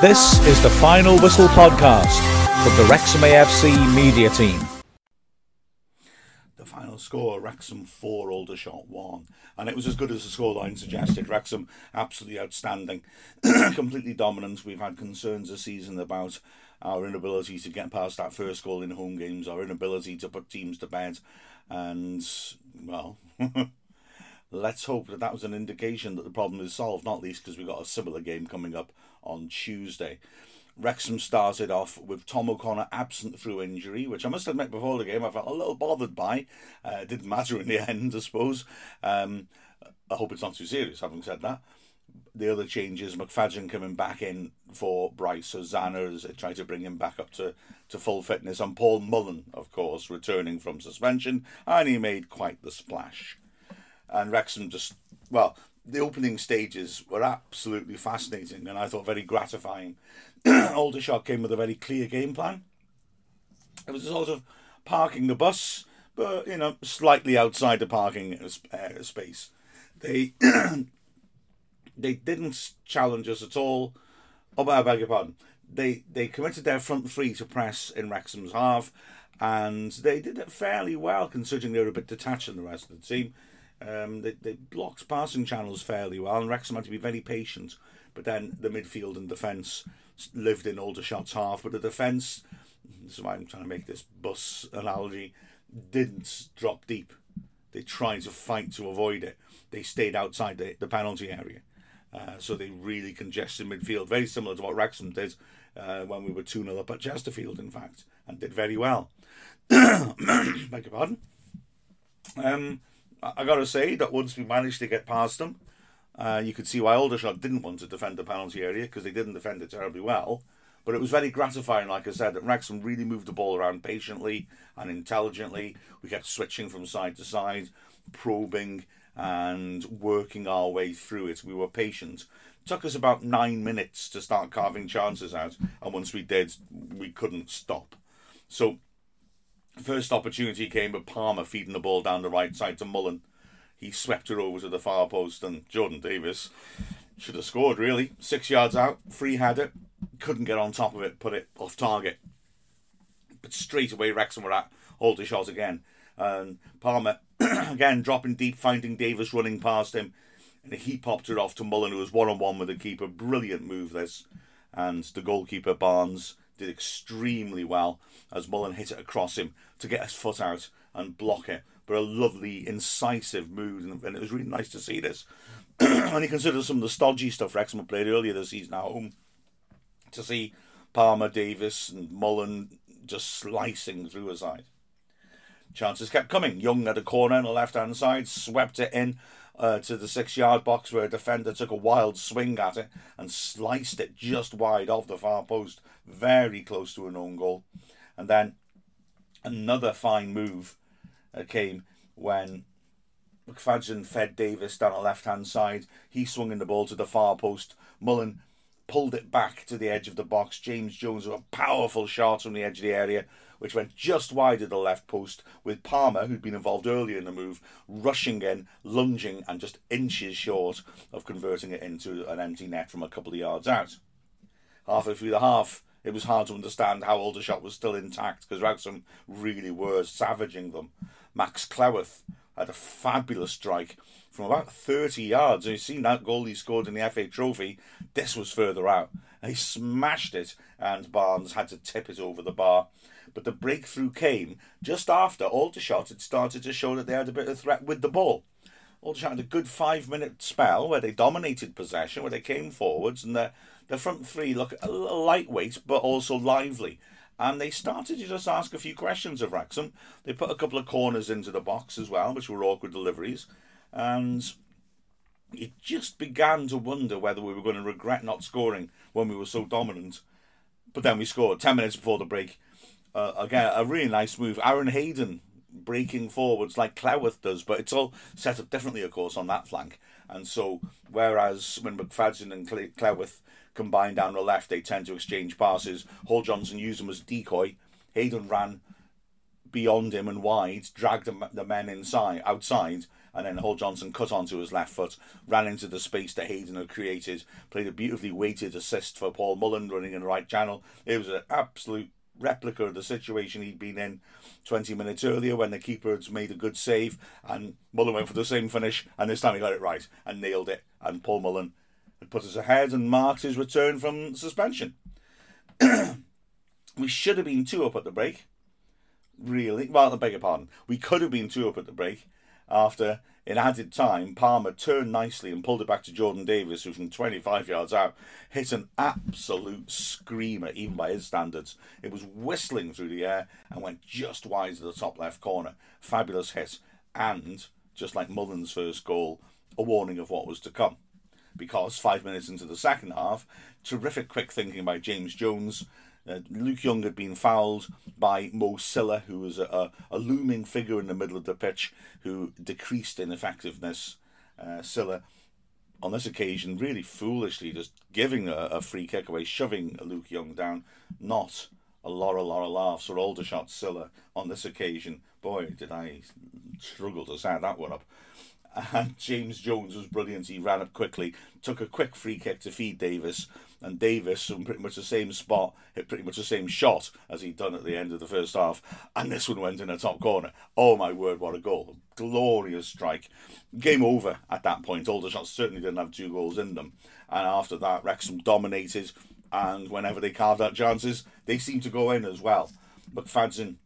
This is the Final Whistle podcast from the Wrexham AFC media team. The final score Wrexham 4, Aldershot 1. And it was as good as the scoreline suggested. Wrexham absolutely outstanding, completely dominant. We've had concerns this season about our inability to get past that first goal in home games, our inability to put teams to bed. And, well. let's hope that that was an indication that the problem is solved, not least because we've got a similar game coming up on Tuesday. Wrexham started off with Tom O'Connor absent through injury, which I must admit before the game I felt a little bothered by. Uh, it didn't matter in the end, I suppose. Um, I hope it's not too serious, having said that. The other changes, McFadzean coming back in for Bryce, so Zana has tried to bring him back up to, to full fitness, and Paul Mullin, of course, returning from suspension, and he made quite the splash and Wrexham just well the opening stages were absolutely fascinating and I thought very gratifying. Aldershot came with a very clear game plan. It was a sort of parking the bus, but you know, slightly outside the parking uh, space. They they didn't challenge us at all. Oh, I beg your pardon. They they committed their front three to press in Wrexham's half, and they did it fairly well considering they were a bit detached from the rest of the team. Um, they, blocked passing channels fairly well, and Wrexham had to be very patient. But then the midfield and defence lived in Aldershot's half. But the defence, this is why I'm trying to make this bus analogy, didn't drop deep. They tried to fight to avoid it. They stayed outside the, the penalty area. Uh, so they really congested midfield, very similar to what Wrexham did uh, when we were 2 0 up at Chesterfield, in fact, and did very well. Beg your pardon. Um, I got to say that once we managed to get past them, uh, you could see why Aldershot didn't want to defend the penalty area because they didn't defend it terribly well. But it was very gratifying, like I said, that Wrexham really moved the ball around patiently and intelligently. We kept switching from side to side, probing and working our way through it. We were patient. It took us about nine minutes to start carving chances out, and once we did, we couldn't stop. So First opportunity came with Palmer feeding the ball down the right side to Mullin. He swept her over to the far post, and Jordan Davies should have scored, really. Six yards out, free header, couldn't get on top of it, put it off target. But straight away, Wrexham were at Aldershot again. And Palmer, again, dropping deep, finding Davies running past him. And he popped it off to Mullin, who was one on one with the keeper. Brilliant move, this. And the goalkeeper, Barnes, did extremely well as Mullin hit it across him to get his foot out and block it. But a lovely, incisive move, and it was really nice to see this. and he considers some of the stodgy stuff Wrexham played earlier this season at home. To see Palmer, Davies, and Mullin just slicing through a side. Chances kept coming. Young at a corner on the left hand side, swept it in uh, to the six yard box where a defender took a wild swing at it and sliced it just wide off the far post, very close to an own goal. And then another fine move uh, came when McFadzean fed Davies down the left hand side. He swung in the ball to the far post. Mullin pulled it back to the edge of the box. James Jones with a powerful shot from the edge of the area which went just wide of the left post, with Palmer, who'd been involved earlier in the move, rushing in, lunging, and just inches short of converting it into an empty net from a couple of yards out. Halfway through the half, it was hard to understand how Aldershot was still intact because Wrexham really were savaging them. Max Cleworth had a fabulous strike from about 30 yards. And you've seen that goal he scored in the FA Trophy. This was further out. He smashed it, and Barnes had to tip it over the bar. But the breakthrough came just after Aldershot had started to show that they had a bit of threat with the ball. Aldershot had a good five minute spell where they dominated possession, where they came forwards, and the, the front three look a little lightweight but also lively. And they started to just ask a few questions of Wrexham. They put a couple of corners into the box as well, which were awkward deliveries. And it just began to wonder whether we were going to regret not scoring when we were so dominant. But then we scored 10 minutes before the break uh, again, a really nice move. Aaron Hayden breaking forwards like Cleworth does, but it's all set up differently, of course, on that flank. And so, whereas when McFadzean and Cleworth combine down the left, they tend to exchange passes. Hall Johnson used them as decoy. Hayden ran beyond him and wide, dragged the men inside, outside, and then Hall Johnson cut onto his left foot, ran into the space that Hayden had created, played a beautifully weighted assist for Paul Mullin running in the right channel. It was an absolute replica of the situation he'd been in 20 minutes earlier when the keeper had made a good save and Mullin went for the same finish and this time he got it right and nailed it and Paul Mullin had put us ahead and marked his return from suspension. we should have been two up at the break. Really? Well, I beg your pardon. We could have been two up at the break after, in added time, Palmer turned nicely and pulled it back to Jordan Davies, who from 25 yards out hit an absolute screamer, even by his standards. It was whistling through the air and went just wide to the top left corner. Fabulous hit. And, just like Mullin's first goal, a warning of what was to come. Because five minutes into the second half, terrific quick thinking by James Jones uh, Luke Young had been fouled by Mo Silla, who was a, a, looming figure in the middle of the pitch, who decreased in effectiveness. Uh, Silla, on this occasion, really foolishly just giving a, a, free kick away, shoving Luke Young down. Not a lot, a lot of laughs for Aldershot Silla on this occasion. Boy, did I struggle to set that one up. And James Jones was brilliant. He ran up quickly, took a quick free kick to feed Davies, and Davies from pretty much the same spot hit pretty much the same shot as he'd done at the end of the first half. And this one went in the top corner. Oh my word, what a goal! Glorious strike. Game over at that point. Aldershot certainly didn't have two goals in them. And after that, Wrexham dominated. And whenever they carved out chances, they seemed to go in as well. McFadzean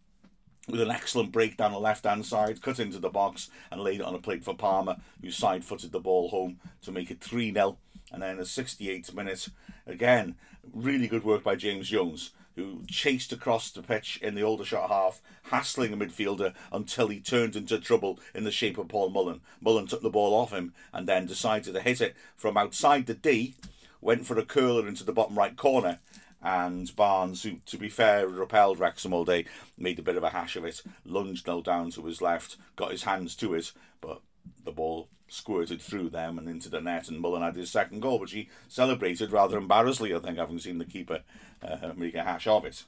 with an excellent break down the left hand side, cut into the box and laid it on a plate for Palmer, who side footed the ball home to make it 3 0. And then the 68th minute, again, really good work by James Jones, who chased across the pitch in the Aldershot half, hassling a midfielder until he turned into trouble in the shape of Paul Mullin. Mullin took the ball off him and then decided to hit it from outside the D, went for a curler into the bottom right corner, and Barnes, who, to be fair, repelled Wrexham all day, made a bit of a hash of it, lunged no down to his left, got his hands to it, but the ball squirted through them and into the net, and Mullin had his second goal, which he celebrated rather embarrassedly, I think, having seen the keeper uh, make a hash of it.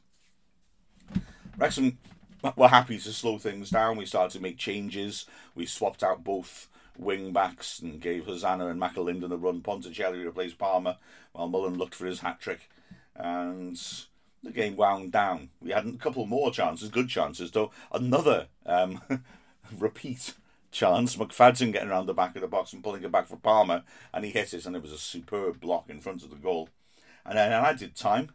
Wrexham were happy to slow things down. We started to make changes. We swapped out both wing backs and gave Hosannah and McAlinden a run. Ponticelli replaced Palmer while Mullin looked for his hat trick and the game wound down. We had a couple more chances, good chances, though. Another um, repeat chance. McFadzean getting around the back of the box and pulling it back for Palmer, and he hit it, and it was a superb block in front of the goal. And then I did time.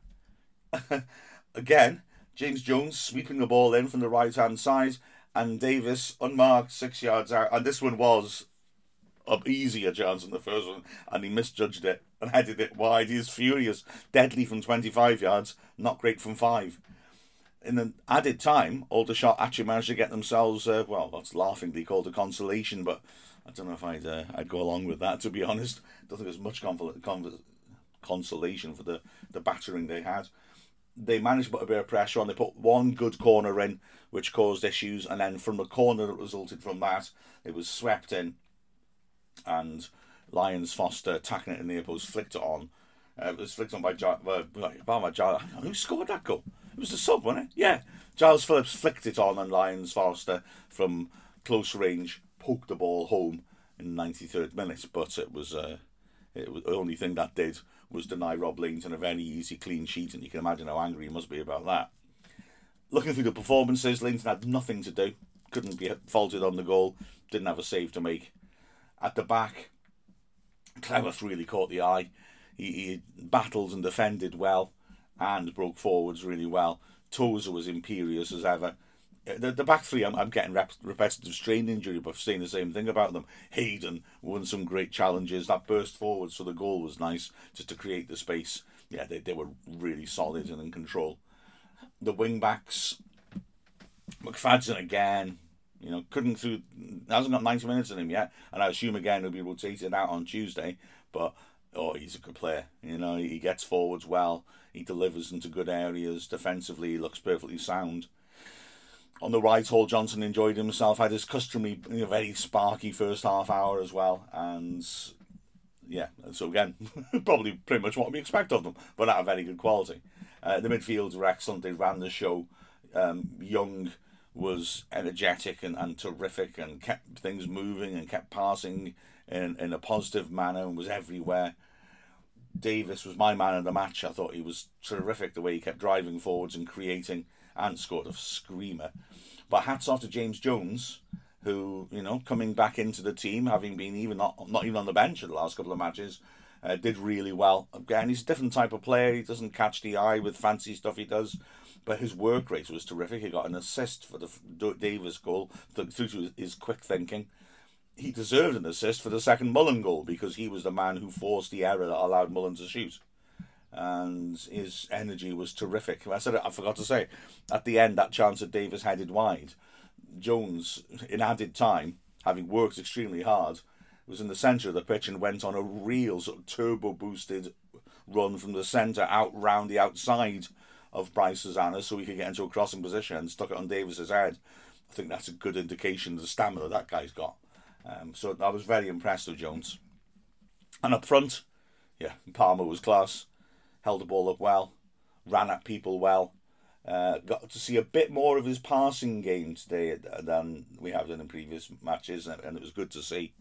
Again, James Jones sweeping the ball in from the right hand side, and Davies unmarked six yards out. And this one was an easier chance than the first one, and he misjudged it and headed it wide. He's furious. Deadly from 25 yards, not great from five. In the added time, Aldershot actually managed to get themselves, uh, well, that's laughingly called a consolation, but I don't know if I'd uh, I'd go along with that, to be honest. I don't think there's much consolation for the, the battering they had. They managed to put a bit of pressure on. They put one good corner in, which caused issues, and then from the corner that resulted from that, it was swept in, and Lyons Foster attacking it in the post, flicked it on. Uh, it was flicked on by Giles. Uh, by Giles. Who scored that goal? It was the sub, wasn't it? Yeah. Giles Phillips flicked it on, and Lyons Foster from close range poked the ball home in the 93rd minute. But it was, uh, it was the only thing that did was deny Rob Lainton a very easy clean sheet, and you can imagine how angry he must be about that. Looking through the performances, Lainton had nothing to do, couldn't be faulted on the goal, didn't have a save to make. At the back, Cleworth really caught the eye. He, he battled and defended well and broke forwards really well. Tozer was imperious as ever. Uh, the, the back three, I'm, I'm getting rep- repetitive strain injury, but saying the same thing about them. Hayden won some great challenges. That burst forwards for the goal was nice, just to create the space. Yeah, they, they were really solid and in control. The wing backs, McFadzean again, you know, couldn't through hasn't got ninety minutes in him yet, and I assume again he'll be rotated out on Tuesday. But oh, he's a good player. You know, he gets forwards well. He delivers into good areas. Defensively, he looks perfectly sound. On the right, Hall Johnson enjoyed himself. Had his customary, you know, very sparky first half hour as well, and yeah. So again, probably pretty much what we expect of them, but at a very good quality. Uh, the midfields were excellent. They ran the show. Um, Young was energetic and, and terrific and kept things moving and kept passing in, in a positive manner and was everywhere. Davies was my man of the match. I thought he was terrific the way he kept driving forwards and creating and scored a screamer. But hats off to James Jones, who, you know, coming back into the team, having been even not, not even on the bench in the last couple of matches, uh, did really well. Again, he's a different type of player. He doesn't catch the eye with fancy stuff he does, but his work rate was terrific. He got an assist for the Davies goal through to his quick thinking. He deserved an assist for the second Mullin goal because he was the man who forced the error that allowed Mullin to shoot. And his energy was terrific. I said I forgot to say at the end that chance that Davies headed wide. Jones, in added time, having worked extremely hard, was in the centre of the pitch and went on a real sort of turbo boosted run from the centre out round the outside of Bryce Hosannah so he could get into a crossing position and stuck it on Davies's head. I think that's a good indication of the stamina that guy's got. Um, so I was very impressed with Jones. And up front, yeah, Palmer was class, held the ball up well, ran at people well. Uh, got to see a bit more of his passing game today than we have done in previous matches, and, it was good to see.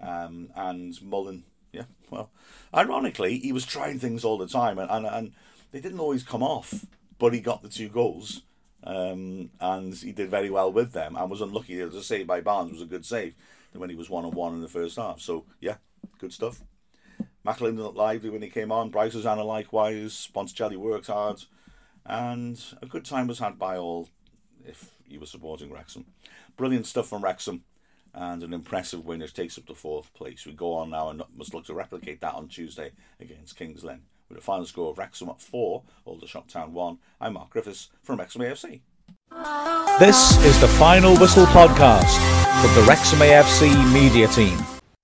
Um, and Mullin, yeah, well, ironically, he was trying things all the time, and, and, and they didn't always come off, but he got the two goals. Um, and he did very well with them and was unlucky. As The save by Barnes was a good save when he was one on one in the first half. So, yeah, good stuff. Macklin looked lively when he came on. Bryce Hosannah likewise. Ponticelli worked hard. And a good time was had by all if you were supporting Wrexham. Brilliant stuff from Wrexham and an impressive win which takes up the fourth place. We go on now and must look to replicate that on Tuesday against Kings Lynn. With a final score of Wrexham at 4, Aldershot Town 1. I'm Mark Griffiths from Wrexham AFC. This is the Final Whistle podcast from the Wrexham AFC media team.